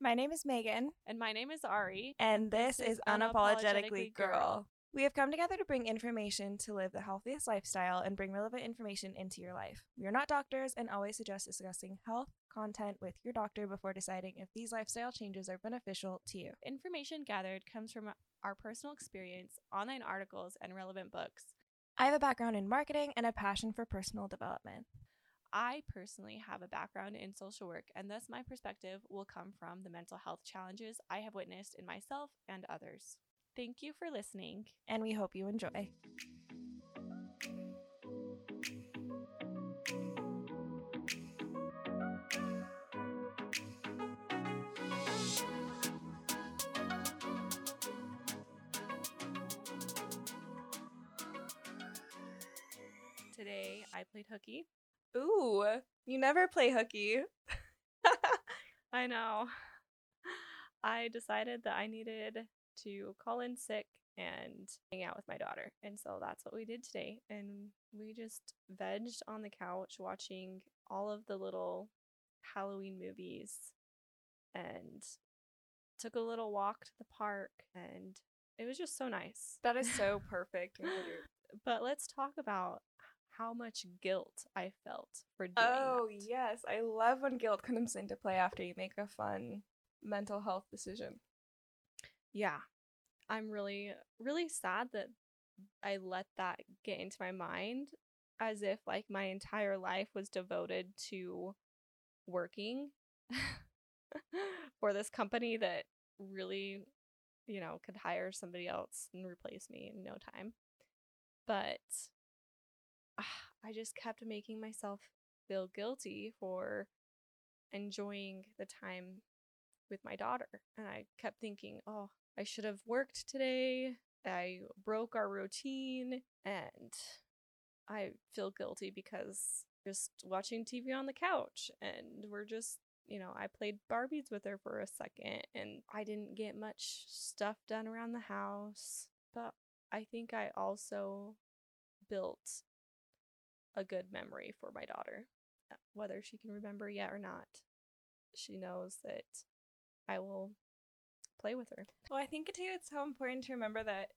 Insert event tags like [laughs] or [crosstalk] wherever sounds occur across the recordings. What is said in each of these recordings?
My name is Megan, And my name is Ari. and this, This is Unapologetically Unapologetically Girl. Girl. We have come together to bring information to live the healthiest lifestyle and bring relevant information into your life. We are not doctors and always suggest discussing health content with your doctor before deciding if these lifestyle changes are beneficial to you. Information gathered comes from our personal experience, online articles, and relevant books. I have a background in marketing and a passion for personal development. I personally have a background in social work, and thus my perspective will come from the mental health challenges I have witnessed in myself and others. Thank you for listening. and we hope you enjoy. Today I played hooky. Ooh, you never play hooky. [laughs] I know. I decided that I needed to call in sick and hang out with my daughter. And so that's what we did today. And we just vegged on the couch watching all of the little Halloween movies and took a little walk to the park. And it was just so nice. That is so [laughs] perfect. But let's talk about how much guilt I felt for doing Oh, that. yes. I love when guilt comes into play after you make a fun mental health decision. yeah i'm really really sad that i let that get into my mind as if like my entire life was devoted to working [laughs] for this company that really you know could hire somebody else and replace me in no time but Ah, i just kept making myself feel guilty for enjoying the time with my daughter. And I kept thinking, oh, I should have worked today. I broke our routine and I feel guilty because just watching TV on the couch and we're just, you know, I played Barbies with her for a second and I didn't get much stuff done around the house. But I think I also built a good memory for my daughter, uh, whether she can remember yet or not. She knows that I will play with her. Well, I think too, it's so important to remember that,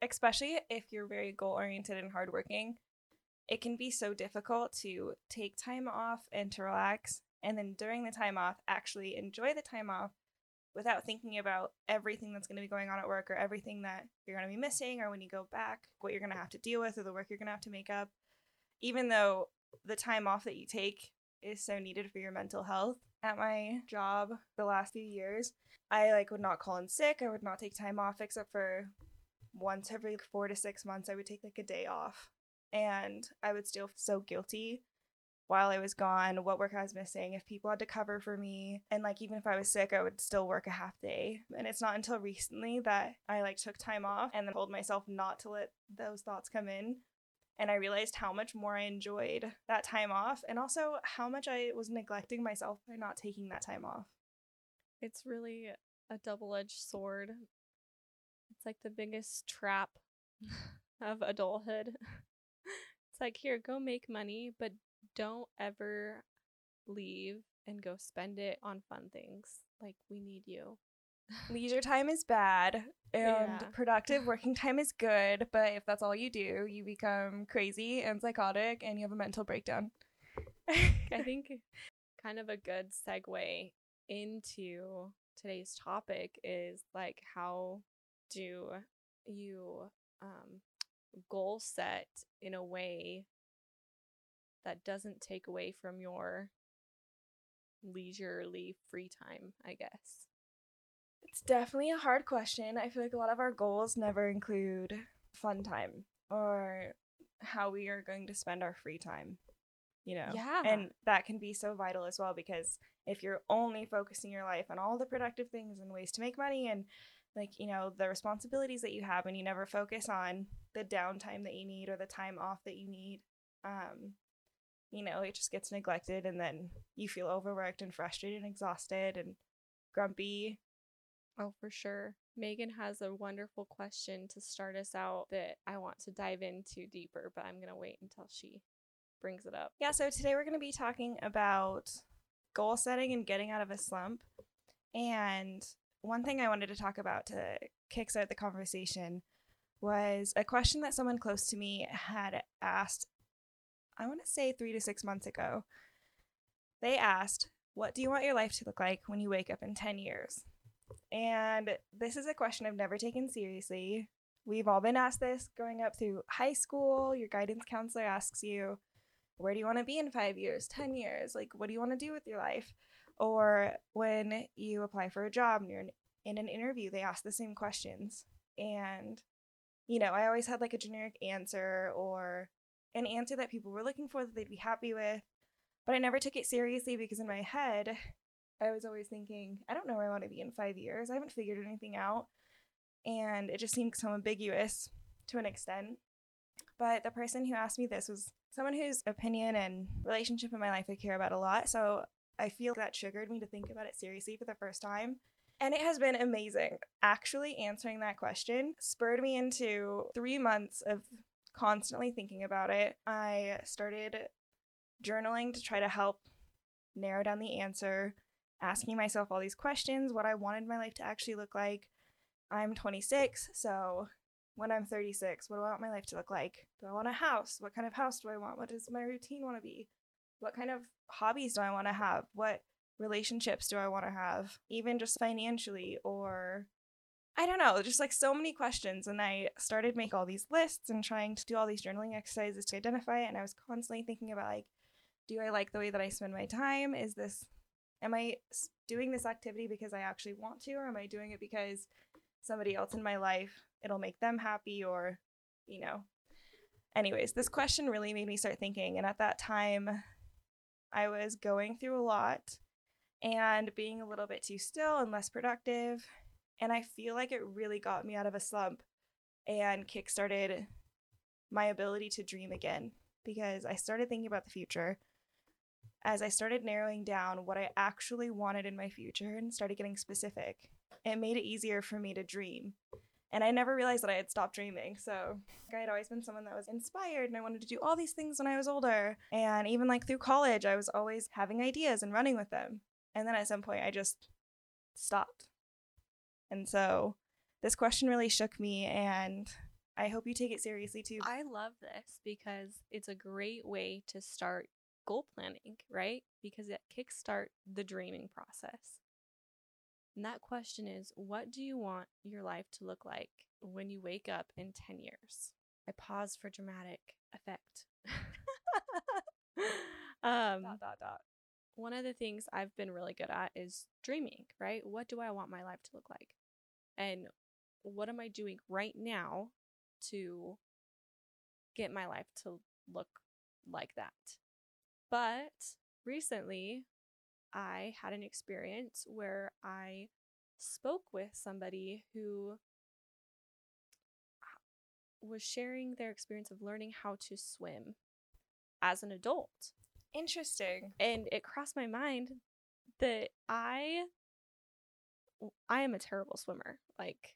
especially if you're very goal oriented and hardworking, it can be so difficult to take time off and to relax. And then during the time off, actually enjoy the time off without thinking about everything that's going to be going on at work or everything that you're going to be missing or when you go back, what you're going to have to deal with or the work you're going to have to make up. Even though the time off that you take is so needed for your mental health. At my job the last few years, I like would not call in sick. I would not take time off except for once every 4 to 6 months I would take like a day off. And I would still feel so guilty while I was gone, what work I was missing, if people had to cover for me. And like even if I was sick, I would still work a half day. And it's not until recently that I like took time off and then told myself not to let those thoughts come in and I realized how much more I enjoyed that time off and also how much I was neglecting myself by not taking that time off. It's really a double edged sword. It's like the biggest trap [laughs] of adulthood. [laughs] It's like, here, go make money, but don't ever leave and go spend it on fun things. Like, we need you. Leisure time is bad and Yeah. productive [laughs] working time is good, but if that's all you do, you become crazy and psychotic and you have a mental breakdown. I [laughs] think kind of a good segue into today's topic is like how do you um, goal set in a way that doesn't take away from your leisurely free time, I guess. It's definitely a hard question. I feel like a lot of our goals never include fun time or how we are going to spend our free time. You know? Yeah. And that can be so vital as well because if you're only focusing your life on all the productive things and ways to make money and like, you know, the responsibilities that you have and you never focus on the downtime that you need or the time off that you need, um, you know, it just gets neglected and then you feel overworked and frustrated and exhausted and grumpy Oh, for sure. Megan has a wonderful question to start us out that I want to dive into deeper, but I'm going to wait until she brings it up. Yeah, so today we're going to be talking about goal setting and getting out of a slump. And one thing I wanted to talk about to kickstart the conversation was a question that someone close to me had asked, I want to say three to six months ago. They asked, What do you want your life to look like when you wake up in 10 years? And this is a question I've never taken seriously. We've all been asked this growing up through high school. Your guidance counselor asks you, Where do you want to be in five years, 10 years? Like, what do you want to do with your life? Or when you apply for a job and you're in an interview, they ask the same questions. And, you know, I always had like a generic answer or an answer that people were looking for that they'd be happy with. But I never took it seriously because in my head, I was always thinking, I don't know where I want to be in five years. I haven't figured anything out. And it just seemed so ambiguous to an extent. But the person who asked me this was someone whose opinion and relationship in my life I care about a lot. So I feel that triggered me to think about it seriously for the first time. And it has been amazing. Actually, answering that question spurred me into three months of constantly thinking about it. I started journaling to try to help narrow down the answer, asking myself all these questions, what I wanted my life to actually look like. I'm 26, so when I'm 36, what do I want my life to look like? Do I want a house? What kind of house do I want? What does my routine want to be? What kind of hobbies do I want to have? What relationships do I want to have? Even just financially or I don't know, just like so many questions. And I started make all these lists and trying to do all these journaling exercises to identify it. And I was constantly thinking about like, do I like the way that I spend my time? Is this, am I doing this activity because I actually want to, or am I doing it because somebody else in my life, it'll make them happy or, you know. Anyways, this question really made me start thinking. And at that time, I was going through a lot and being a little bit too still and less productive. And I feel like it really got me out of a slump and kickstarted my ability to dream again because I started thinking about the future as I started narrowing down what I actually wanted in my future and started getting specific. It made it easier for me to dream. And I never realized that I had stopped dreaming. So I had always been someone that was inspired and I wanted to do all these things when I was older. And even like through college, I was always having ideas and running with them. And then at some point, I just stopped. And so this question really shook me, and I hope you take it seriously too. I love this because it's a great way to start goal planning, right? Because it kickstart the dreaming process. And that question is what do you want your life to look like when you wake up in 10 years? I pause for dramatic effect. [laughs] um, dot, dot, dot one of the things I've been really good at is dreaming, right? What do I want my life to look like? And what am I doing right now to get my life to look like that? But recently, I had an experience where I spoke with somebody who was sharing their experience of learning how to swim as an adult. Interesting. And it crossed my mind that I I am a terrible swimmer. Like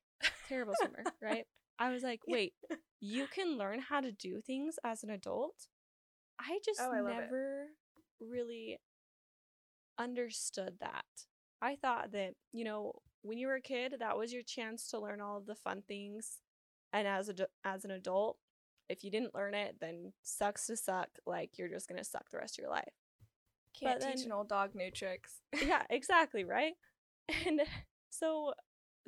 terrible swimmer, [laughs] right? I was like, "Wait, you can learn how to do things as an adult?" I just oh, I never really understood that. I thought that, you know, when you were a kid, that was your chance to learn all of the fun things. And as a as an adult, if you didn't learn it, then sucks to suck. Like you're just gonna suck the rest of your life. Can't but teach then, an old dog new tricks. yeah, [laughs] exactly, right? And so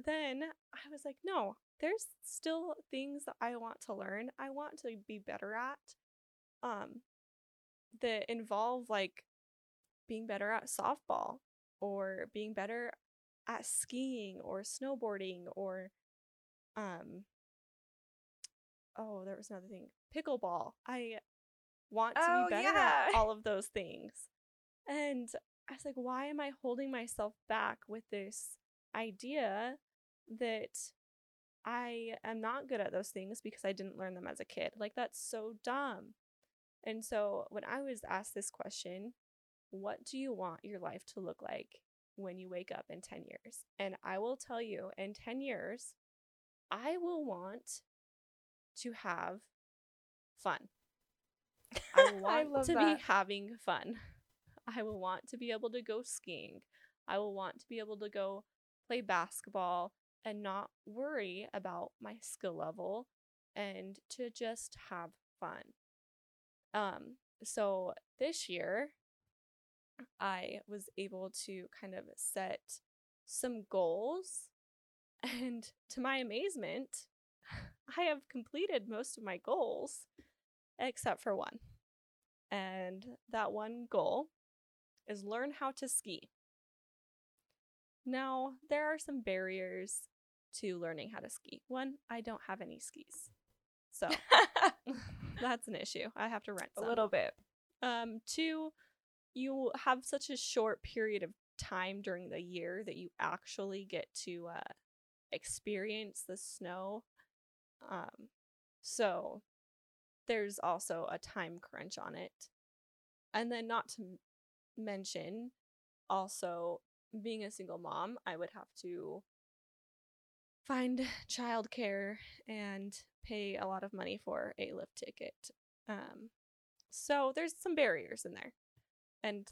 then I was like, no, there's still things that I want to learn. I want to be better at. Um that involve like being better at softball or being better at skiing or snowboarding or um oh, there was another thing. Pickleball. I want to oh, be better yeah. at all of [laughs] those things. And I was like, why am I holding myself back with this idea that I am not good at those things because I didn't learn them as a kid? Like, that's so dumb. And so, when I was asked this question, what do you want your life to look like when you wake up in 10 years? And I will tell you, in 10 years, I will want to have fun. I [laughs] want I to that. be having fun. [laughs] I will want to be able to go skiing. I will want to be able to go play basketball and not worry about my skill level and to just have fun. Um, so this year, I was able to kind of set some goals, and to my amazement, I have completed most of my goals except for one. And that one goal is learn how to ski. Now, there are some barriers to learning how to ski. One, I don't have any skis. So [laughs] [laughs] that's an issue. I have to rent a little bit. Um, two, you have such a short period of time during the year that you actually get to uh, experience the snow. Um, so there's also a time crunch on it. And then, not to m- mention, also being a single mom, I would have to find [sighs] childcare and pay a lot of money for a lift ticket. Um, so there's some barriers in there. And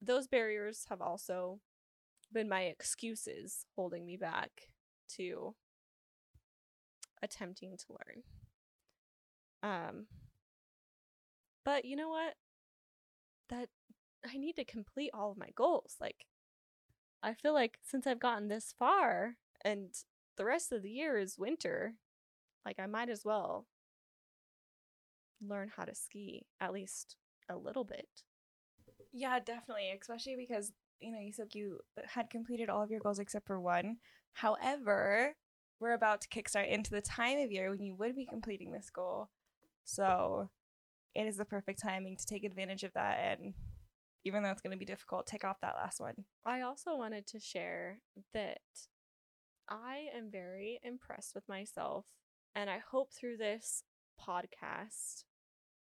those barriers have also been my excuses holding me back to attempting to learn. Um but you know what? That I need to complete all of my goals. Like I feel like since I've gotten this far and the rest of the year is winter, like I might as well learn how to ski at least a little bit. Yeah, definitely. Especially because, you know, you said you had completed all of your goals except for one. However, we're about to kickstart into the time of year when you would be completing this goal. So it is the perfect timing to take advantage of that. And even though it's going to be difficult, take off that last one. I also wanted to share that I am very impressed with myself, and I hope through this podcast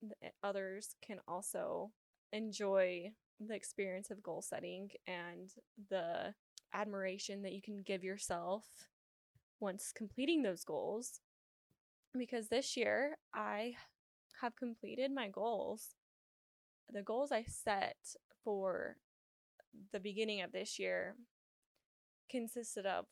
that eh, others can also enjoy the experience of goal setting and the admiration that you can give yourself once completing those goals. Because this year I have completed my goals. The goals I set for the beginning of this year consisted of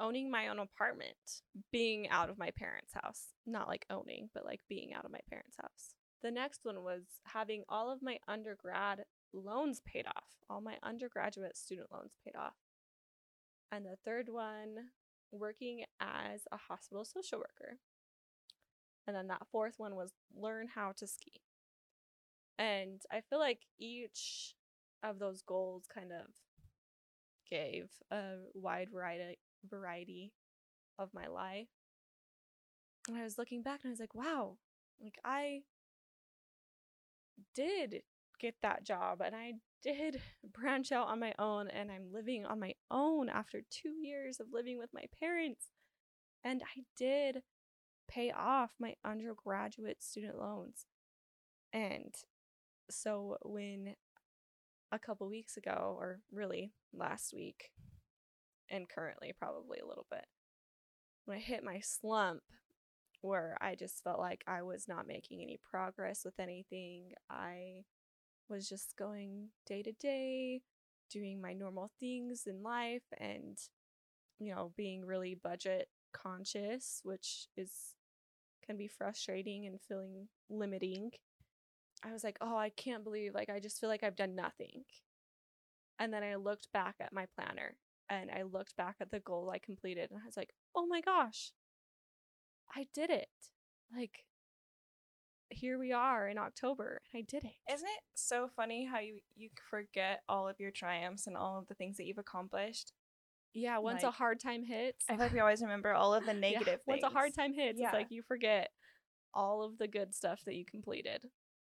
owning my own apartment, being out of my parents' house. Not like owning, but like being out of my parents' house. The next one was having all of my undergrad loans paid off, all my undergraduate student loans paid off. And the third one, working as a hospital social worker. And then that fourth one was learn how to ski. And I feel like each of those goals kind of gave a wide variety variety of my life. And I was looking back and I was like, wow, like I did get that job and I did [laughs] branch out on my own and I'm living on my own after 2 years of living with my parents. And I did pay off my undergraduate student loans. And so when a couple weeks ago, or really last week, and currently probably a little bit, when I hit my slump where I just felt like I was not making any progress with anything, I was just going day to day, doing my normal things in life, and, you know, being really budget conscious, which is can be frustrating and feeling limiting. I was like, oh, I can't believe, like, I just feel like I've done nothing. And then I looked back at my planner and I looked back at the goal I completed and I was like, oh my gosh, I did it. Like, here we are in October and I did it. Isn't it so funny how you, you forget all of your triumphs and all of the things that you've accomplished? Yeah, once a hard time hits, I feel like we always remember all of the [laughs] yeah, negative once a hard time hits, Yeah. it's like you forget all of the good stuff that you completed.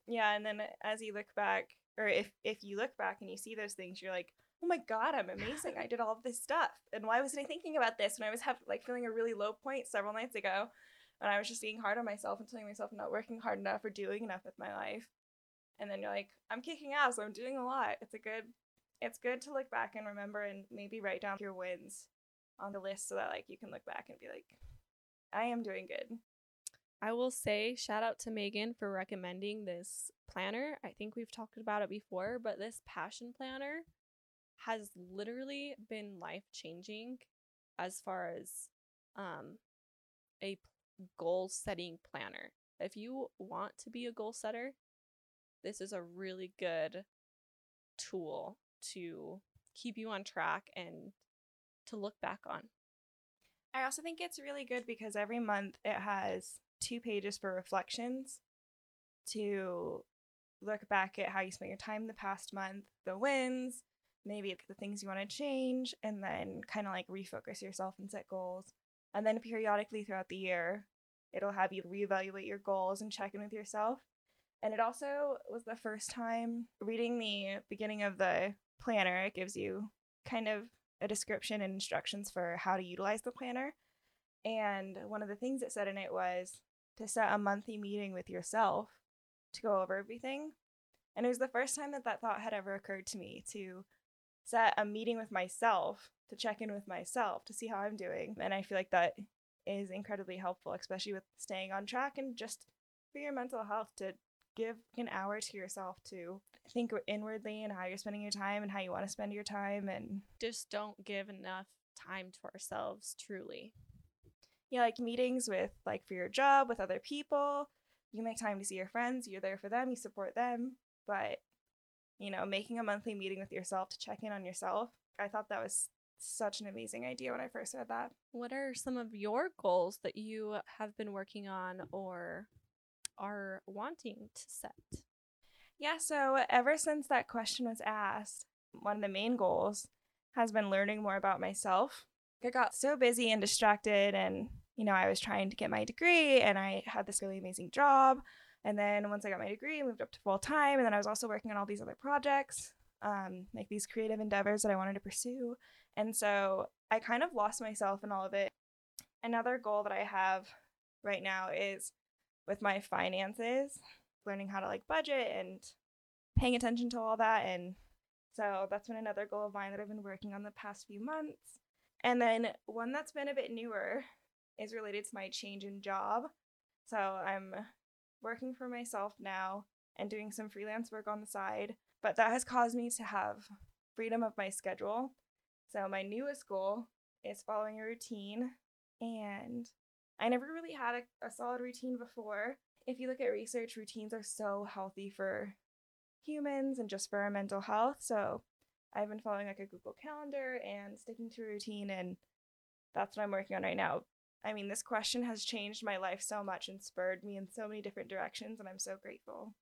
Yeah, and then as you look back, or if if you look back and you see those things, you're like, oh my god, I'm amazing. I did all of this stuff, and why wasn't I thinking about this when I was have, like feeling a really low point several nights ago, and I was just being hard on myself and telling myself I'm not working hard enough or doing enough with my life, and then you're like, I'm kicking ass. I'm doing a lot. It's a good, it's good to look back and remember and maybe write down your wins on the list so that like you can look back and be like, I am doing good. I will say shout out to Megan for recommending this planner. I think we've talked about it before, but this passion planner has literally been life changing as far as um a goal setting planner. If you want to be a goal setter, this is a really good tool to keep you on track and to look back on. I also think it's really good because every month it has two pages for reflections to look back at how you spent your time the past month, the wins, maybe the things you want to change, and then kind of like refocus yourself and set goals. And then periodically throughout the year, it'll have you reevaluate your goals and check in with yourself. And it also was the first time reading the beginning of the planner. It gives you kind of a description and instructions for how to utilize the planner. And one of the things it said in it was to set a monthly meeting with yourself to go over everything. And it was the first time that that thought had ever occurred to me to set a meeting with myself to check in with myself to see how I'm doing. And I feel like that is incredibly helpful, especially with staying on track and just for your mental health to give an hour to yourself to think inwardly and how you're spending your time and how you want to spend your time and just don't give enough time to ourselves truly yeah like meetings with like for your job with other people you make time to see your friends you're there for them you support them but you know making a monthly meeting with yourself to check in on yourself i thought that was such an amazing idea when i first read that what are some of your goals that you have been working on or are wanting to set? Yeah, so ever since that question was asked, one of the main goals has been learning more about myself. I got so busy and distracted, and you know, I was trying to get my degree and I had this really amazing job. And then once I got my degree, I moved up to full time. And then I was also working on all these other projects, um, like these creative endeavors that I wanted to pursue. And so I kind of lost myself in all of it. Another goal that I have right now is with my finances, learning how to like budget and paying attention to all that. And so that's been another goal of mine that I've been working on the past few months. And then one that's been a bit newer is related to my change in job. So I'm working for myself now and doing some freelance work on the side, but that has caused me to have freedom of my schedule. So my newest goal is following a routine and I never really had a, a solid routine before. If you look at research, routines are so healthy for humans and just for our mental health. So I've been following like a Google Calendar and sticking to a routine, and that's what I'm working on right now. I mean, this question has changed my life so much and spurred me in so many different directions, and I'm so grateful.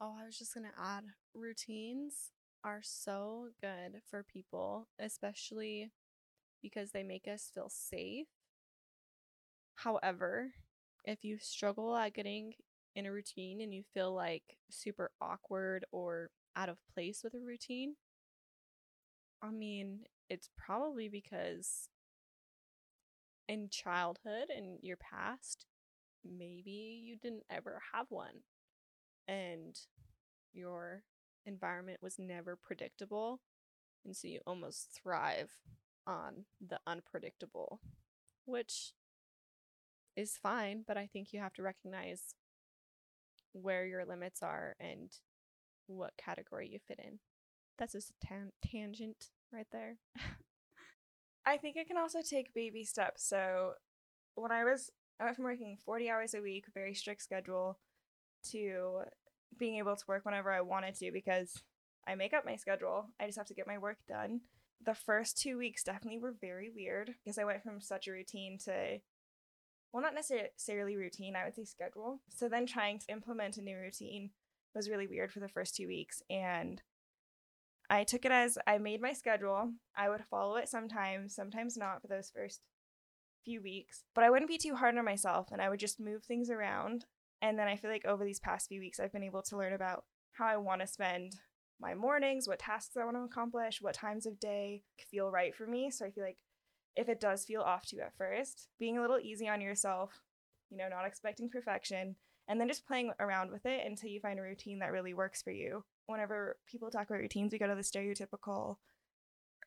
Oh, I was just going to add routines are so good for people, especially because they make us feel safe However, if you struggle at getting in a routine and you feel like super awkward or out of place with a routine, I mean, it's probably because in childhood and your past, maybe you didn't ever have one and your environment was never predictable. And so you almost thrive on the unpredictable, which is fine, but I think you have to recognize where your limits are and what category you fit in. That's just a tan- tangent right there. [laughs] I think it can also take baby steps. So when I was I went from working 40 hours a week, very strict schedule, to being able to work whenever I wanted to because I make up my schedule. I just have to get my work done. The first two weeks definitely were very weird because I went from such a routine to well, not necessarily routine, I would say schedule. So then trying to implement a new routine was really weird for the first two weeks. And I took it as I made my schedule. I would follow it sometimes, sometimes not for those first few weeks. But I wouldn't be too hard on myself and I would just move things around. And then I feel like over these past few weeks, I've been able to learn about how I want to spend my mornings, what tasks I want to accomplish, what times of day feel right for me. So I feel like if it does feel off to you at first, being a little easy on yourself, you know, not expecting perfection, and then just playing around with it until you find a routine that really works for you. Whenever people talk about routines, we go to the stereotypical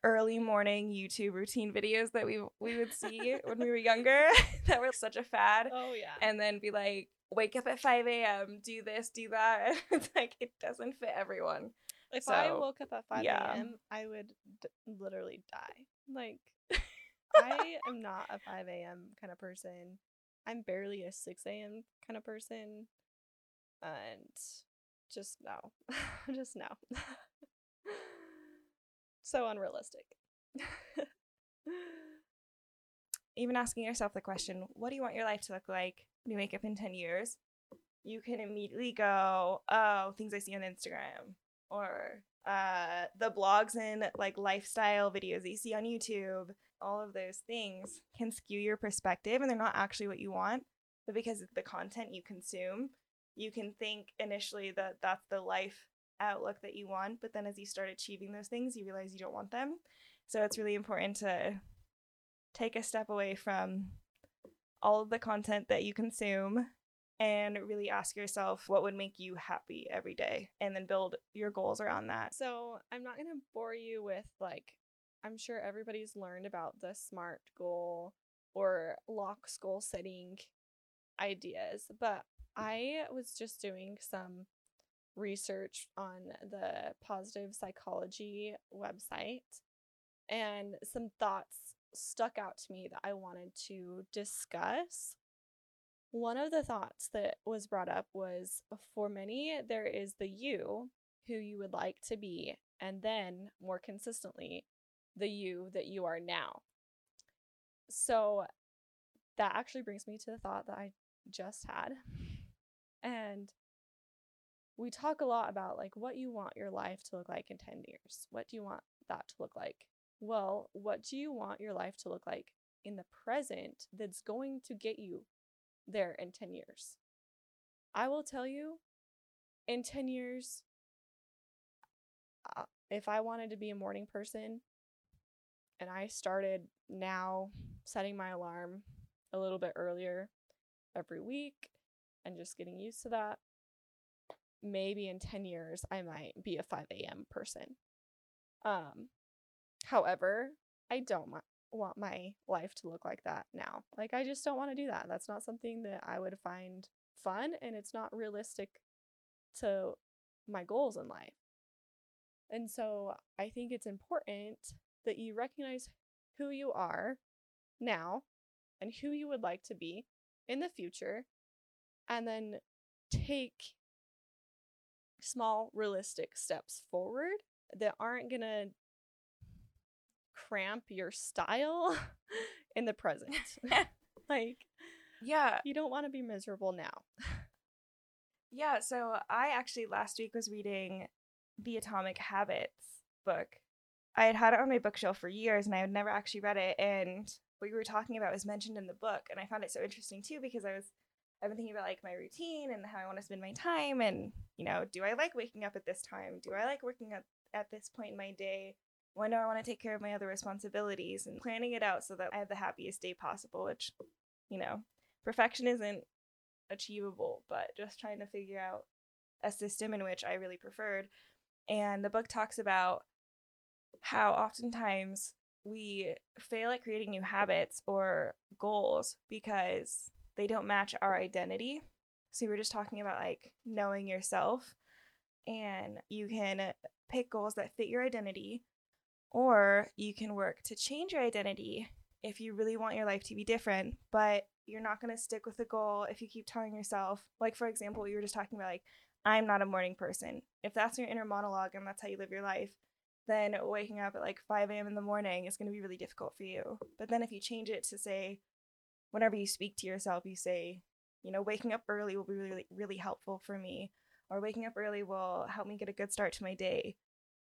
early morning YouTube routine videos that we we would see when we were younger [laughs] that were such a fad. Oh yeah. And then be like, wake up at 5 a.m., do this, do that. [laughs] it's like it doesn't fit everyone. If I woke up at 5 yeah. a.m., I would d- literally die. Like, [laughs] I am not a 5 a.m. kind of person. I'm barely a 6 a.m. kind of person. And just no. [laughs] just no. [laughs] so unrealistic. [laughs] even asking yourself the question, what do you want your life to look like when you wake up in 10 years? You can immediately go, oh, things I see on Instagram or uh, the blogs and like lifestyle videos that you see on YouTube. All of those things can skew your perspective and they're not actually what you want. But because of the content you consume, you can think initially that that's the life outlook that you want. But then as you start achieving those things, you realize you don't want them. So it's really important to take a step away from all of the content that you consume and really ask yourself what would make you happy every day and then build your goals around that. So I'm not gonna bore you with like I'm sure everybody's learned about the SMART goal or Locke's goal setting ideas, but mm-hmm. I was just doing some research on the positive psychology website and some thoughts stuck out to me that I wanted to discuss. One of the thoughts that was brought up was for many, there is the you who you would like to be, and then more consistently, the you that you are now. So that actually brings me to the thought that I just had. And we talk a lot about like what you want your life to look like in 10 years. What do you want that to look like? Well, what do you want your life to look like in the present that's going to get you there in 10 years? I will tell you, in 10 years, uh, if I wanted to be a morning person and I started now setting my alarm a little bit earlier every week and just getting used to that, maybe in 10 years I might be a 5 a.m. person. Um, however, I don't want my life to look like that now. Like, I just don't want to do that. That's not something that I would find fun, and it's not realistic to my goals in life. And so I think it's important that you recognize who you are now and who you would like to be in the future, and then take small, realistic steps forward that aren't going to cramp your style [laughs] in the present. [laughs] [laughs] like, Yeah, you don't want to be miserable now. yeah. So I actually last week was reading the Atomic Habits book. I had had it on my bookshelf for years and I had never actually read it. And what you were talking about was mentioned in the book. And I found it so interesting too because I was, I've been thinking about like my routine and how I want to spend my time. And, you know, do I like waking up at this time? Do I like working up at this point in my day? When do I want to take care of my other responsibilities and planning it out so that I have the happiest day possible, which, you know, perfection isn't achievable, but just trying to figure out a system in which I really preferred. And the book talks about how oftentimes we fail at creating new habits or goals because they don't match our identity. So we were just talking about like knowing yourself, and you can pick goals that fit your identity, or you can work to change your identity if you really want your life to be different, but you're not going to stick with the goal if you keep telling yourself, like, for example, you were just talking about, like, I'm not a morning person. If that's your inner monologue and that's how you live your life, then waking up at like 5 a.m. in the morning is going to be really difficult for you. But then if you change it to say, whenever you speak to yourself, you say, you know, waking up early will be really, really helpful for me, or waking up early will help me get a good start to my day.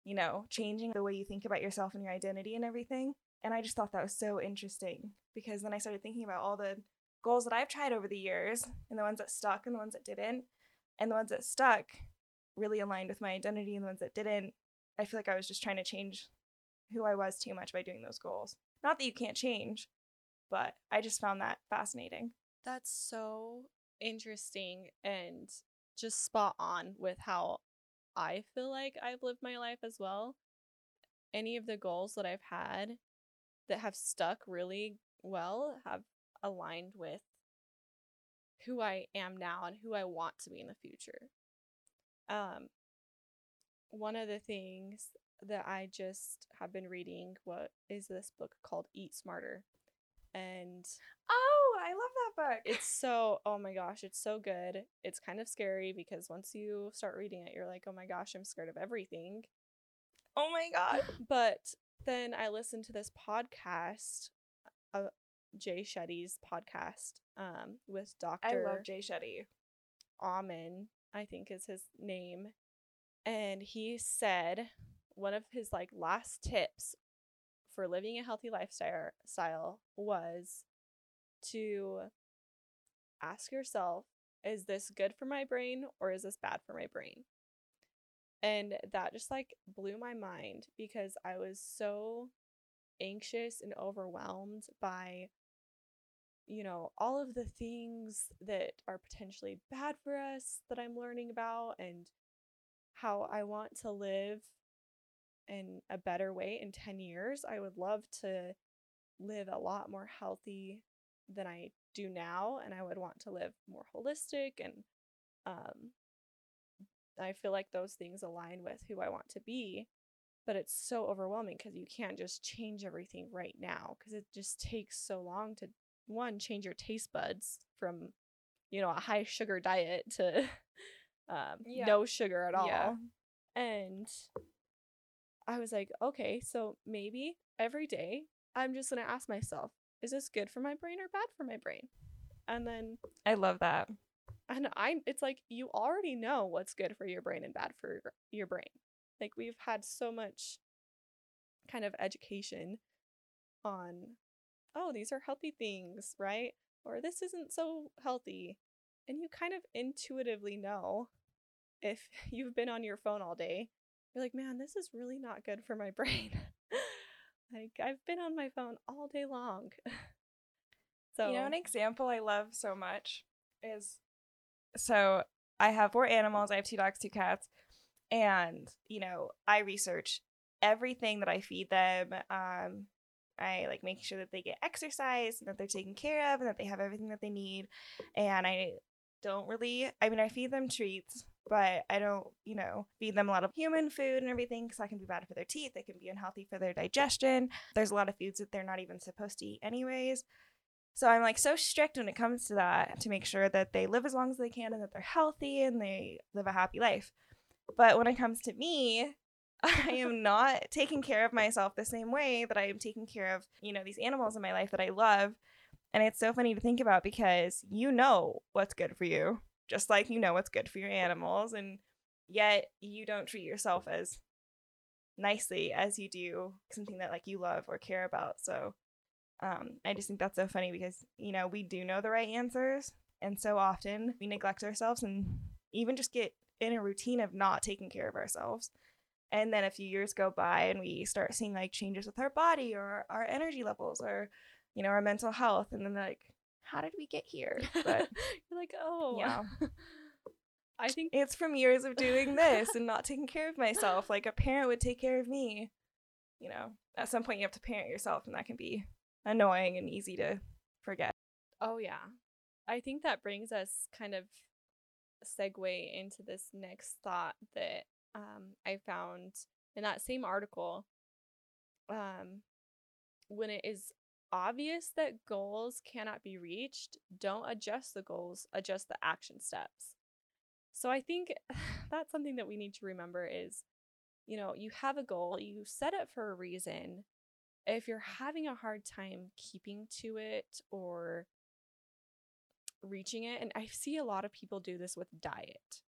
You know, changing the way you think about yourself and your identity and everything. And I just thought that was so interesting because then I started thinking about all the goals that I've tried over the years and the ones that stuck and the ones that didn't. And the ones that stuck really aligned with my identity, and the ones that didn't, I feel like I was just trying to change who I was too much by doing those goals. Not that you can't change, but I just found that fascinating. That's so interesting and just spot on with how I feel like I've lived my life as well. Any of the goals that I've had that have stuck really well have aligned with who I am now and who I want to be in the future. Um one of the things that I just have been reading what is this book called Eat Smarter. And Oh, I love that book. it's so oh my gosh, it's so good. It's kind of scary because once you start reading it, you're like, "Oh my gosh, I'm scared of everything." oh my god. [laughs] But then I listened to this podcast, uh, Jay Shetty's podcast, um, with Dr. I love Jay Shetty. Amen, I think is his name. And he said one of his like last tips for living a healthy lifestyle style was to ask yourself, is this good for my brain or is this bad for my brain? And that just like blew my mind because I was so anxious and overwhelmed by you know, all of the things that are potentially bad for us that I'm learning about and how I want to live in a better way in 10 years. I would love to live a lot more healthy than I do now and I would want to live more holistic and um I feel like those things align with who I want to be but it's so overwhelming because you can't just change everything right now because it just takes so long to one change your taste buds from you know a high sugar diet to [laughs] um, Yeah. no sugar at all Yeah. and i was like okay so maybe every day i'm just going to ask myself is this good for my brain or bad for my brain and then I love that. and i it's like you already know what's good for your brain and bad for your- your brain like we've had so much kind of education on oh these are healthy things right or this isn't so healthy and you kind of intuitively know if [laughs] you've been on your phone all day you're like man this is really not good for my [laughs] brain like i've been on my phone all day long so [laughs] You know, an example I love so much is so I have four animals. I have two dogs, two cats, and you know, I research everything that I feed them. Um, I like make sure that they get exercise and that they're taken care of and that they have everything that they need. And I don't really, I mean, I feed them treats, but I don't, you know, feed them a lot of human food and everything because that can be bad for their teeth. It can be unhealthy for their digestion. There's a lot of foods that they're not even supposed to eat, anyways. So I'm like so strict when it comes to that to make sure that they live as long as they can and that they're healthy and they live a happy life. But when it comes to me, [laughs] I am [laughs] not taking care of myself the same way that I am taking care of, you know, these animals in my life that I love. And it's so funny to think about because you know what's good for you, just like you know what's good for your animals. And yet you don't treat yourself as nicely as you do something that like you love or care about. So um, I just think that's so funny because, you know, we do know the right answers. And so often we neglect ourselves and even just get in a routine of not taking care of ourselves. And then a few years go by and we start seeing like changes with our body or our energy levels or, you know, our mental health. And then they're like, how did we get here? But [laughs] you're like oh yeah, [laughs] i think it's from years of doing this and not taking care of [laughs] myself. Like a parent would take care of me. You know, at some point you have to parent yourself, and that can be annoying and easy to forget. Oh yeah. I think that brings us kind of segue into this next thought that um, I found in that same article. Um, when it is obvious that goals cannot be reached, don't adjust the goals, adjust the action steps. So I think [sighs] that's something that we need to remember is, you know, you have a goal, you set it for a reason. If you're having a hard time keeping to it or reaching it and i see a lot of people do this with diet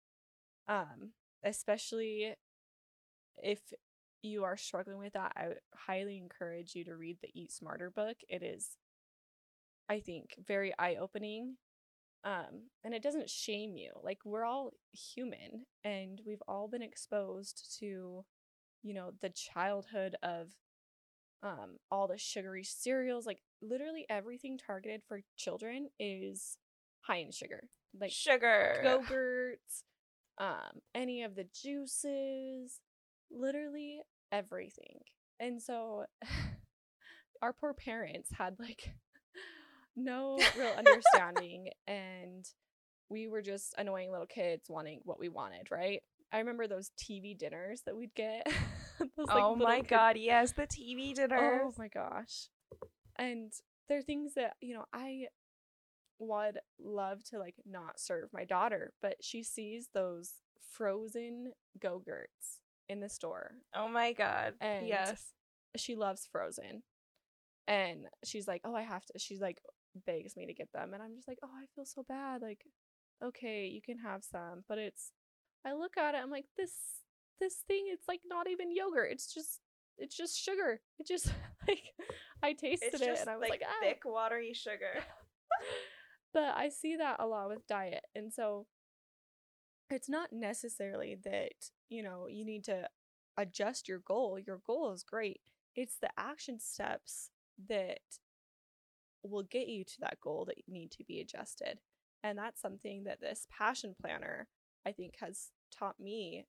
um especially if you are struggling with that i highly encourage you to read the eat smarter book. It is i think very eye-opening um and it doesn't shame you. Like we're all human and we've all been exposed to you know the childhood of um all the sugary cereals. Like literally everything targeted for children is high in sugar. Like sugar. [sighs] yogurts um any of the juices. Literally everything and so [laughs] our poor parents had like [laughs] no real [laughs] understanding and we were just annoying little kids wanting what we wanted right I remember those TV dinners that we'd get. those, oh my god, yes, the TV oh dinners. Oh my gosh. And there are things that, you know, I would love to like not serve my daughter, but she sees those frozen go-gurts in the store. Oh my god. And yes. She loves frozen. And she's like, "Oh, I have to." She's like begs me to get them, and I'm just like, "Oh, I feel so bad." Like, okay, you can have some, but it's I look at it, I'm like, "This this thing it's like not even yogurt. It's just it's just sugar. It just [laughs] like I tasted It's it and I was like, like, ah. thick, watery sugar. [laughs] but I see that a lot with diet. And so it's not necessarily that, you know, you need to adjust your goal. Your goal is great. It's the action steps that will get you to that goal that need to be adjusted. And that's something that this passion planner, I think, has taught me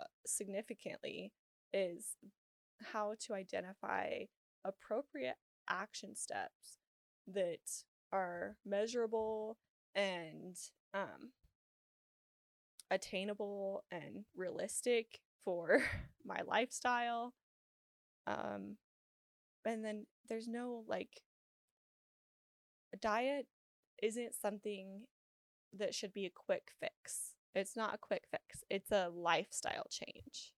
uh, significantly is how to identify appropriate action steps that are measurable and um, attainable and realistic for [laughs] my lifestyle. Um, and then there's no like diet isn't something that should be a quick fix. It's not a quick fix. It's a lifestyle change.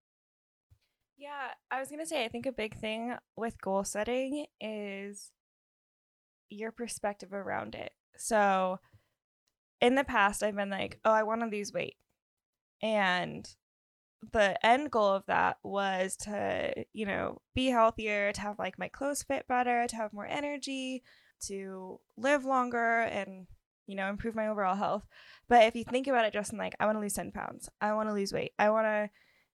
Yeah, I was gonna say I think a big thing with goal setting is your perspective around it. So in the past I've been like, oh, I want to lose weight. And the end goal of that was to, you know, be healthier, to have like my clothes fit better, to have more energy, to live longer and, you know, improve my overall health. But if you think about it just in like, I want to lose 10 pounds, I want to lose weight, I want to,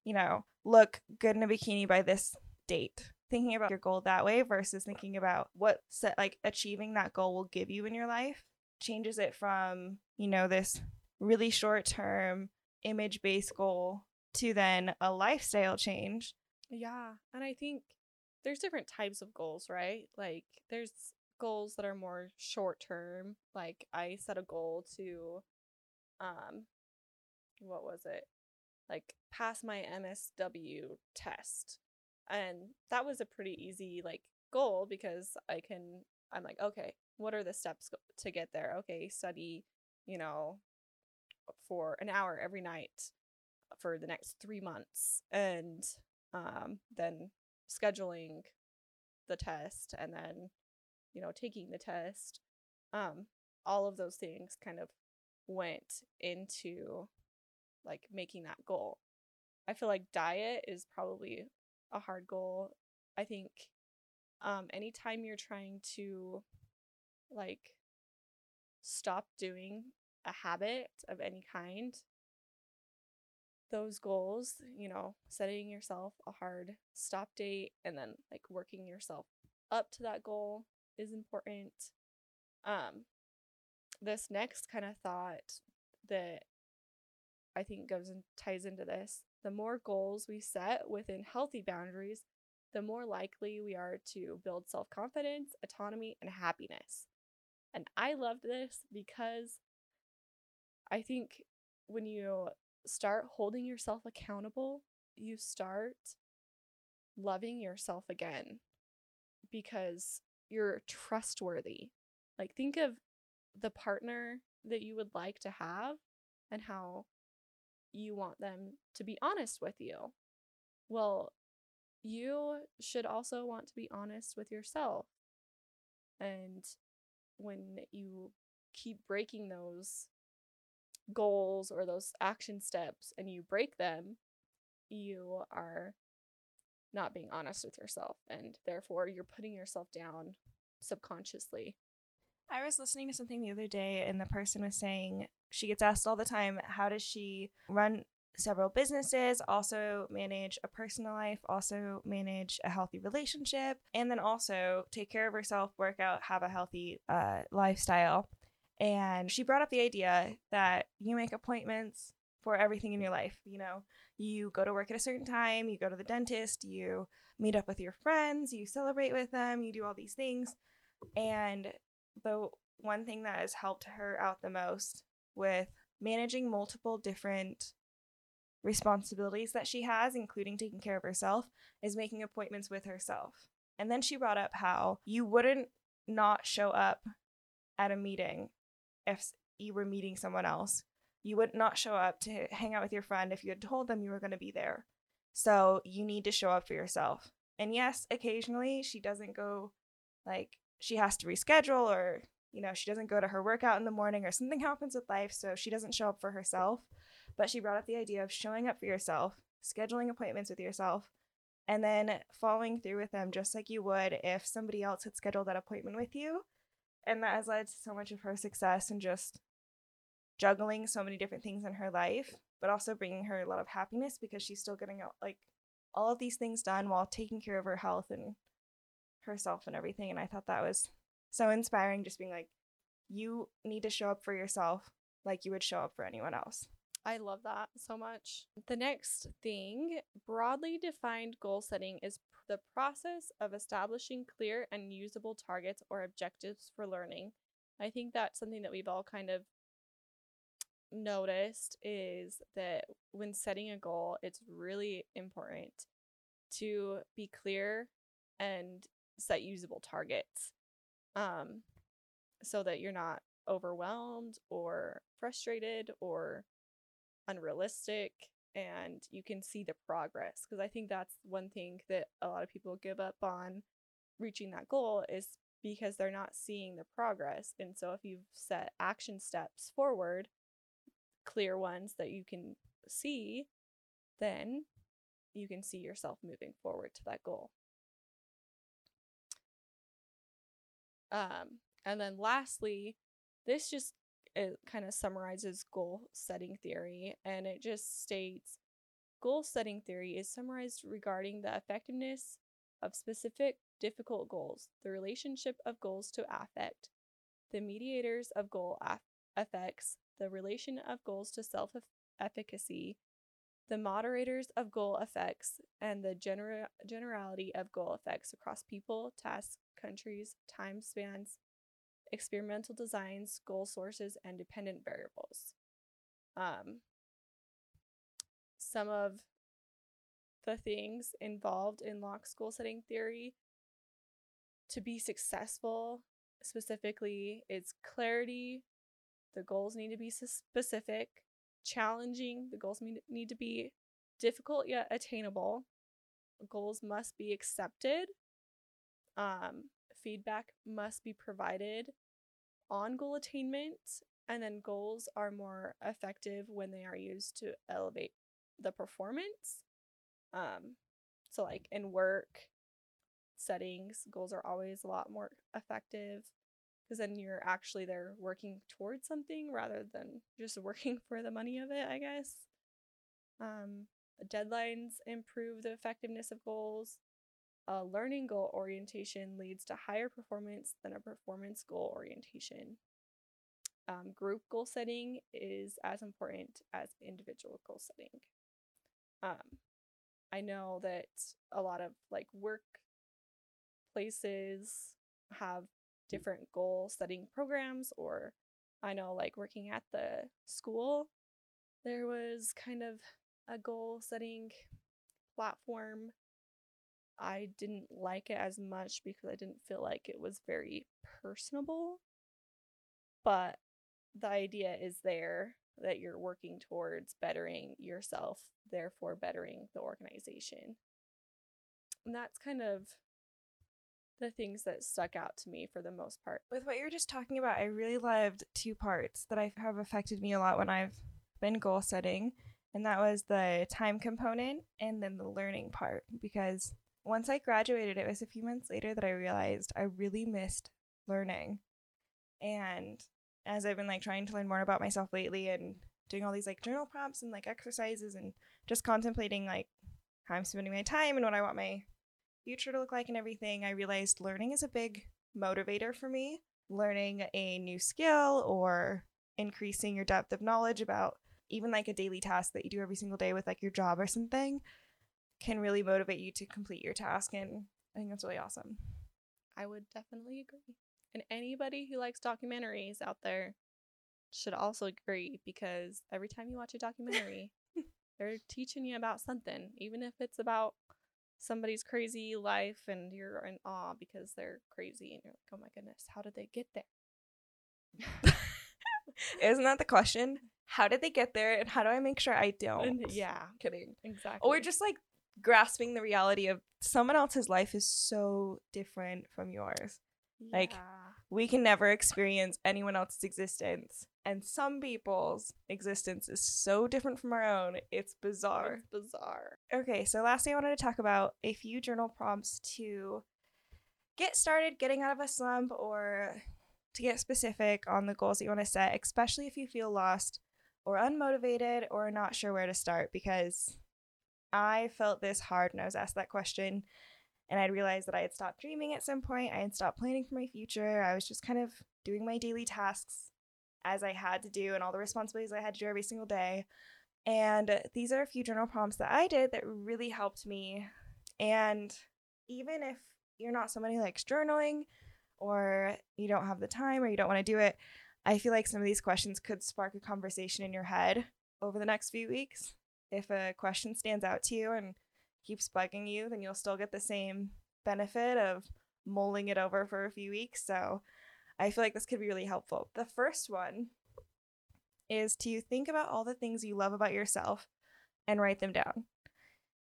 you know, look good in a bikini by this date. Thinking about your goal that way versus thinking about what set like achieving that goal will give you in your life changes it from, you know, this really short term image based goal to then a lifestyle change. Yeah. And I think there's different types of goals, right? Like there's goals that are more short term. Like I set a goal to um what was it? Like pass my MSW test. And that was a pretty easy like goal because I can I'm like, okay, what are the steps to get there? Okay, study, you know, for an hour every night for the next 3 months and um then scheduling the test and then you know taking the test um all of those things kind of went into like making that goal. I feel like diet is probably a hard goal. I think um anytime you're trying to like stop doing a habit of any kind. Those goals you know setting yourself a hard stop date and then like working yourself up to that goal is important. Um this next kind of thought that i think goes and ties into this the more goals we set within healthy boundaries the more likely we are to build self-confidence autonomy and happiness. And i loved this because i think when you start holding yourself accountable you start loving yourself again because you're trustworthy. Like, think of the partner that you would like to have and how you want them to be honest with you. Well, you should also want to be honest with yourself. And when you keep breaking those goals or those action steps and you break them, you are not being honest with yourself and therefore you're putting yourself down subconsciously. I was listening to something the other day, and the person was saying she gets asked all the time, how does she run several businesses, also manage a personal life, also manage a healthy relationship, and then also take care of herself, work out, have a healthy uh, lifestyle. And she brought up the idea that you make appointments for everything in your life. You know, you go to work at a certain time, you go to the dentist, you meet up with your friends, you celebrate with them, you do all these things. And the one thing that has helped her out the most with managing multiple different responsibilities that she has, including taking care of herself, is making appointments with herself. And then she brought up how you wouldn't not show up at a meeting if you were meeting someone else. You would not show up to hang out with your friend if you had told them you were going to be there. So you need to show up for yourself. And yes, occasionally she doesn't go, like, she has to reschedule or, you know, she doesn't go to her workout in the morning or something happens with life. So she doesn't show up for herself. But she brought up the idea of showing up for yourself, scheduling appointments with yourself, and then following through with them just like you would if somebody else had scheduled that appointment with you. And that has led to so much of her success and just juggling so many different things in her life, but also bringing her a lot of happiness because she's still getting out like all of these things done while taking care of her health and herself and everything. And I thought that was so inspiring, just being like, you need to show up for yourself like you would show up for anyone else. I love that so much. The next thing, broadly defined goal setting is the process of establishing clear and usable targets or objectives for learning. I think that's something that we've all kind of noticed is that when setting a goal, it's really important to be clear and set usable targets um, so that you're not overwhelmed or frustrated or unrealistic and you can see the progress because i think that's one thing that a lot of people give up on reaching that goal is because they're not seeing the progress and so if you've set action steps forward clear ones that you can see then you can see yourself moving forward to that goal. Um and then lastly this just it kind of summarizes goal setting theory and it just states goal setting theory is summarized regarding the effectiveness of specific difficult goals, the relationship of goals to affect, the mediators of goal af- effects, the relation of goals to self efficacy, the moderators of goal effects, and the gener- generality of goal effects across people, tasks, countries, time spans, experimental designs, goal sources, and dependent variables. Um, some of the things involved in Locke's goal setting theory to be successful specifically is clarity, the goals need to be specific, challenging, the goals need to be difficult yet attainable, goals must be accepted, um, feedback must be provided on goal attainment, and then goals are more effective when they are used to elevate the performance. Um, so, like in work settings, goals are always a lot more effective because then you're actually there working towards something rather than just [laughs] working for the money of it, I guess. Um, deadlines improve the effectiveness of goals. A learning goal orientation leads to higher performance than a performance goal orientation. Um, group goal setting is as important as individual goal setting. Um, I know that a lot of like work places have different goal setting programs, or I know like working at the school, there was kind of a goal setting platform I didn't like it as much because I didn't feel like it was very personable. But the idea is there that you're working towards bettering yourself, therefore bettering the organization. And that's kind of the things that stuck out to me for the most part. With what you were just talking about, I really loved two parts that I have affected me a lot when I've been goal setting, and that was the time component and then the learning part because once I graduated, it was a few months later that I realized I really missed learning. And as I've been like trying to learn more about myself lately and doing all these like journal prompts and like exercises and just contemplating like how I'm spending my time and what I want my future to look like and everything, I realized learning is a big motivator for me. Learning a new skill or increasing your depth of knowledge about even like a daily task that you do every single day with like your job or something can really motivate you to complete your task. And I think that's really awesome. I would definitely agree. And anybody who likes documentaries out there should also agree because every time you watch a documentary, [laughs] They're teaching you about something, even if it's about somebody's crazy life and you're in awe because they're crazy and you're like, oh my goodness, how did they get there? [laughs] Isn't that the question? How did they get there and how do I make sure I don't? Yeah, Kidding. exactly. Or just like grasping the reality of someone else's life is so different from yours. like, We can never experience anyone else's existence. And some people's existence is so different from our own. It's bizarre. It's bizarre. Okay, so lastly, I wanted to talk about a few journal prompts to get started getting out of a slump or to get specific on the goals that you want to set, especially if you feel lost or unmotivated or not sure where to start. Because I felt this hard when I was asked that question. And I realized that I had stopped dreaming at some point. I had stopped planning for my future. I was just kind of doing my daily tasks as I had to do and all the responsibilities I had to do every single day. And these are a few journal prompts that I did that really helped me. And even if you're not somebody who likes journaling or you don't have the time or you don't want to do it, I feel like some of these questions could spark a conversation in your head over the next few weeks. If a question stands out to you and keeps bugging you, then you'll still get the same benefit of mulling it over for a few weeks. So I feel like this could be really helpful. The first one is to think about all the things you love about yourself and write them down.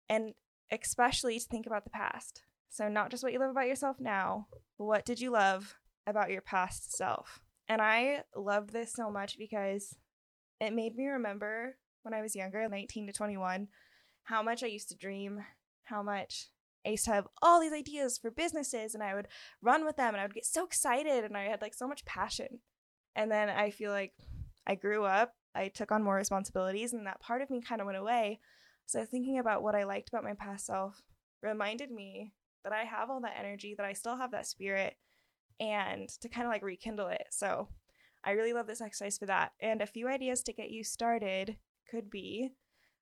And especially to think about the past. So, not just what you love about yourself now, what did you love about your past self? And I loved this so much because it made me remember when I was younger, 19 to 21, how much I used to dream, how much I used to have all these ideas for businesses and I would run with them and I would get so excited and I had like so much passion. And then I feel like I grew up, I took on more responsibilities, and that part of me kind of went away. So thinking about what I liked about my past self reminded me that I have all that energy, that I still have that spirit, and to kind of like rekindle it. So I really love this exercise for that. And a few ideas to get you started could be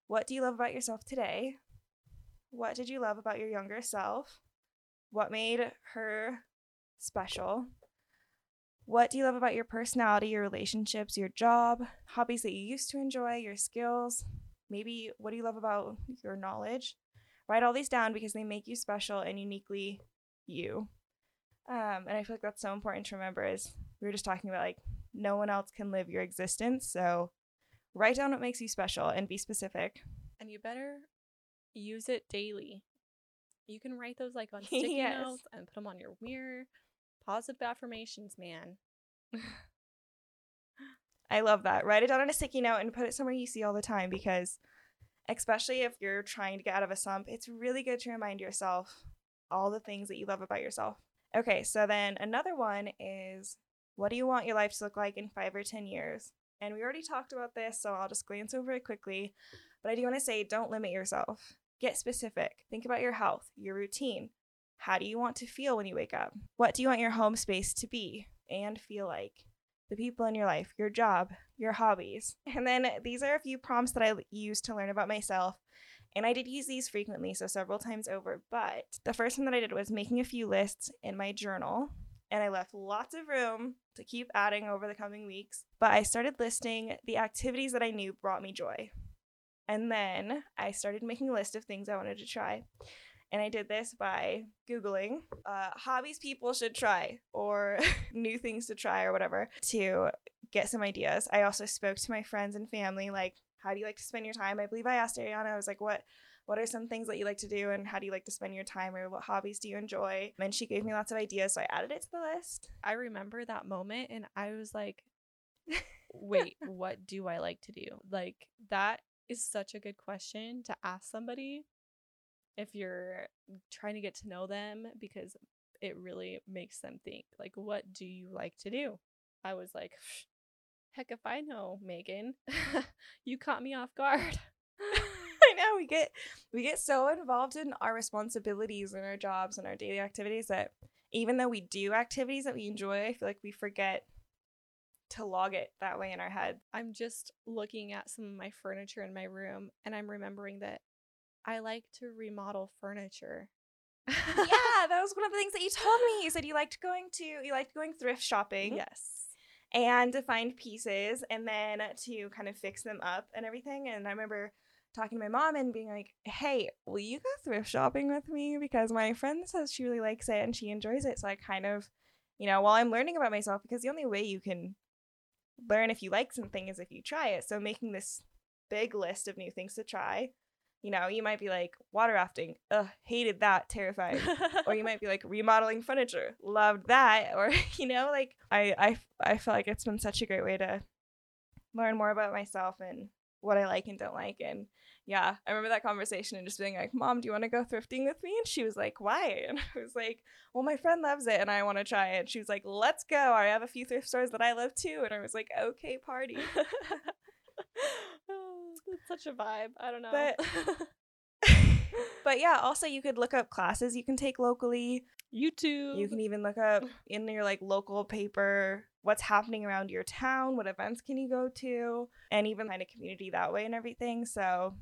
what do you love about yourself today? What did you love about your younger self? What made her special? What do you love about your personality, your relationships, your job, hobbies that you used to enjoy, your skills? Maybe what do you love about your knowledge? Write all these down because they make you special and uniquely you. Um, and I feel like that's so important to remember. Is we were just talking about like no one else can live your existence, so write down what makes you special and be specific. And you better use it daily. You can write those like on [laughs] sticky Yes. notes and put them on your mirror. Positive affirmations, man. [laughs] I love that. Write it down on a sticky note and put it somewhere you see all the time because, especially if you're trying to get out of a slump, it's really good to remind yourself all the things that you love about yourself. Okay, so then another one is what do you want your life to look like in five or 10 years? And we already talked about this, so I'll just glance over it quickly. But I do want to say don't limit yourself. Get specific. Think about your health, your routine. How do you want to feel when you wake up? What do you want your home space to be and feel like? the people in your life, your job, your hobbies. [laughs] And then these are a few prompts that I use to learn about myself. And I did use these frequently, so several times over. But the first one that I did was making a few lists in my journal. And I left lots of room to keep adding over the coming weeks. But I started listing the activities that I knew brought me joy. And then I started making a list of things I wanted to try. And I did this by Googling uh, hobbies people should try or [laughs] new things to try or whatever to get some ideas. I also spoke to my friends and family, like, how do you like to spend your time? I believe I asked Ariana, I was like, what what are some things that you like to do and how do you like to spend your time or what hobbies do you enjoy? And she gave me lots of ideas, so I added it to the list. I remember that moment and I was like, [laughs] wait, what do I like to do? Like, that is such a good question to ask somebody if you're trying to get to know them because it really makes them think, like, what do you like to do? I was like, heck if I know, Megan. [laughs] you caught me off guard. [laughs] We get we get so involved in our responsibilities and our jobs and our daily activities that even though we do activities that we enjoy, I feel like we forget to log it that way in our head. I'm just looking at some of my furniture in my room and I'm remembering that I like to remodel furniture. [laughs] yeah, that was one of the things that you told me. You said you liked going to you liked going thrift shopping. Yes. and to find pieces and then to kind of fix them up and everything. And I remember talking to my mom and being like, hey, will you go thrift shopping with me? Because my friend says she really likes it and she enjoys it. So I kind of, you know, while I'm learning about myself, because the only way you can learn if you like something is if you try it. So making this big list of new things to try. You know, you might be like water rafting, ugh, hated that, terrified. or you [laughs] might be like remodeling furniture, loved that. [laughs] Or you know, like I I I feel like it's been such a great way to learn more about myself and what I like and don't like. And yeah, I remember that conversation and just being like, Mom, do you want to go thrifting with me? And she was like, Why? [laughs] And I was like, Well, my friend loves it and I want to try it. And she was like, Let's go. I have a few thrift stores that I love too. And I was like, Okay, party. [laughs] Oh, it's such a vibe. I don't know. But [laughs] but yeah, also you could look up classes you can take locally. YouTube. You can even look up in your like local paper what's happening around your town, what events can you go to, and even find a community that way and everything. So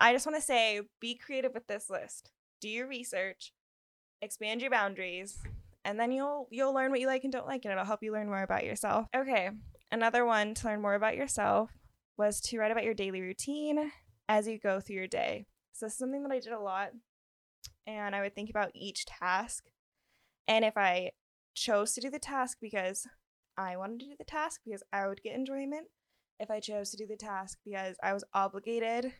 I just want to say be creative with this list. Do your research, expand your boundaries, and then you'll you'll learn what you like and don't like and it'll help you learn more about yourself. Okay. Another one to learn more about yourself was to write about your daily routine as you go through your day. So this is something that I did a lot and I would think about each task. And if I chose to do the task because I wanted to do the task because I would get enjoyment, if I chose to do the task because I was obligated,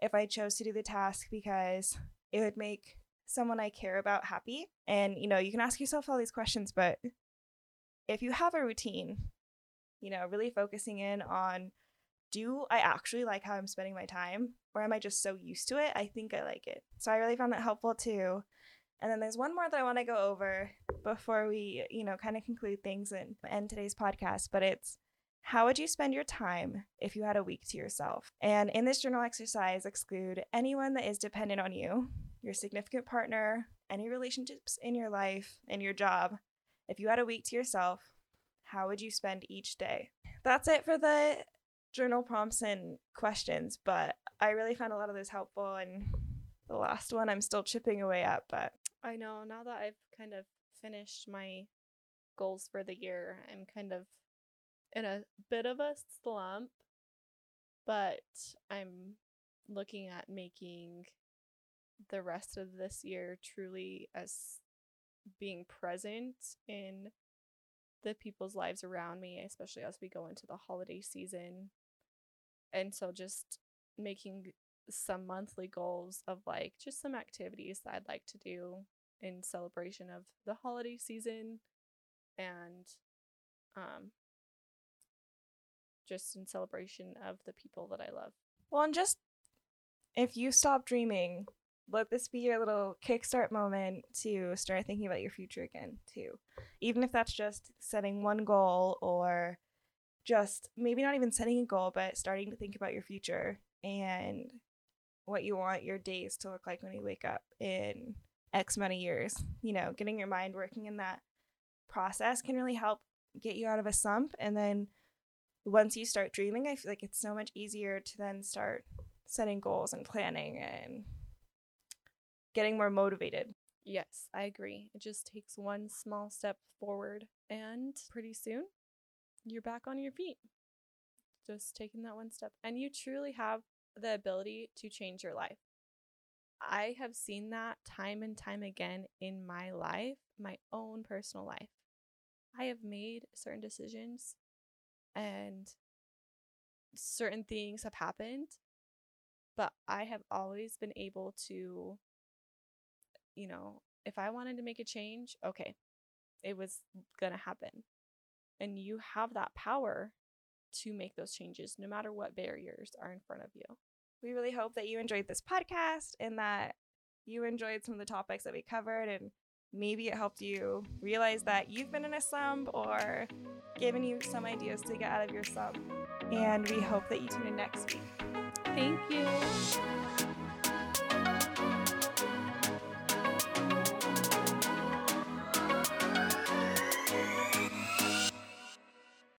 if I chose to do the task because it would make someone I care about happy. And you know, you can ask yourself all these questions, but if you have a routine, you know, really focusing in on do I actually like how I'm spending my time or am I just so used to it? I think I like it. So I really found that helpful too. And then there's one more that I want to go over before we, you know, kind of conclude things and end today's podcast, but it's how would you spend your time if you had a week to yourself? And in this journal exercise, exclude anyone that is dependent on you, your significant partner, any relationships in your life, and your job. If you had a week to yourself, how would you spend each day? That's it for the journal prompts and questions, but I really found a lot of those helpful. And the last one I'm still chipping away at, but I know now that I've kind of finished my goals for the year, I'm kind of in a bit of a slump, but I'm looking at making the rest of this year truly as being present in the people's lives around me, especially as we go into the holiday season. And so just making some monthly goals of like just some activities that I'd like to do in celebration of the holiday season and um just in celebration of the people that I love. Well, and just if you stop dreaming, let this be your little kickstart moment to start thinking about your future again, too. Even if that's just setting one goal or just maybe not even setting a goal, but starting to think about your future and what you want your days to look like when you wake up in X amount of years. You know, getting your mind working in that process can really help get you out of a slump. And then once you start dreaming, I feel like it's so much easier to then start setting goals and planning and getting more motivated. Yes, I agree. It just takes one small step forward, and pretty soon you're back on your feet. Just taking that one step. And you truly have the ability to change your life. I have seen that time and time again in my life, my own personal life. I have made certain decisions and certain things have happened, but I have always been able to, you know, if I wanted to make a change, okay, it was going to happen. And you have that power to make those changes no matter what barriers are in front of you. We really hope that you enjoyed this podcast and that you enjoyed some of the topics that we covered and maybe it helped you realize that you've been in a slump or given you some ideas to get out of your slump. And we hope that you tune in next week. Thank you.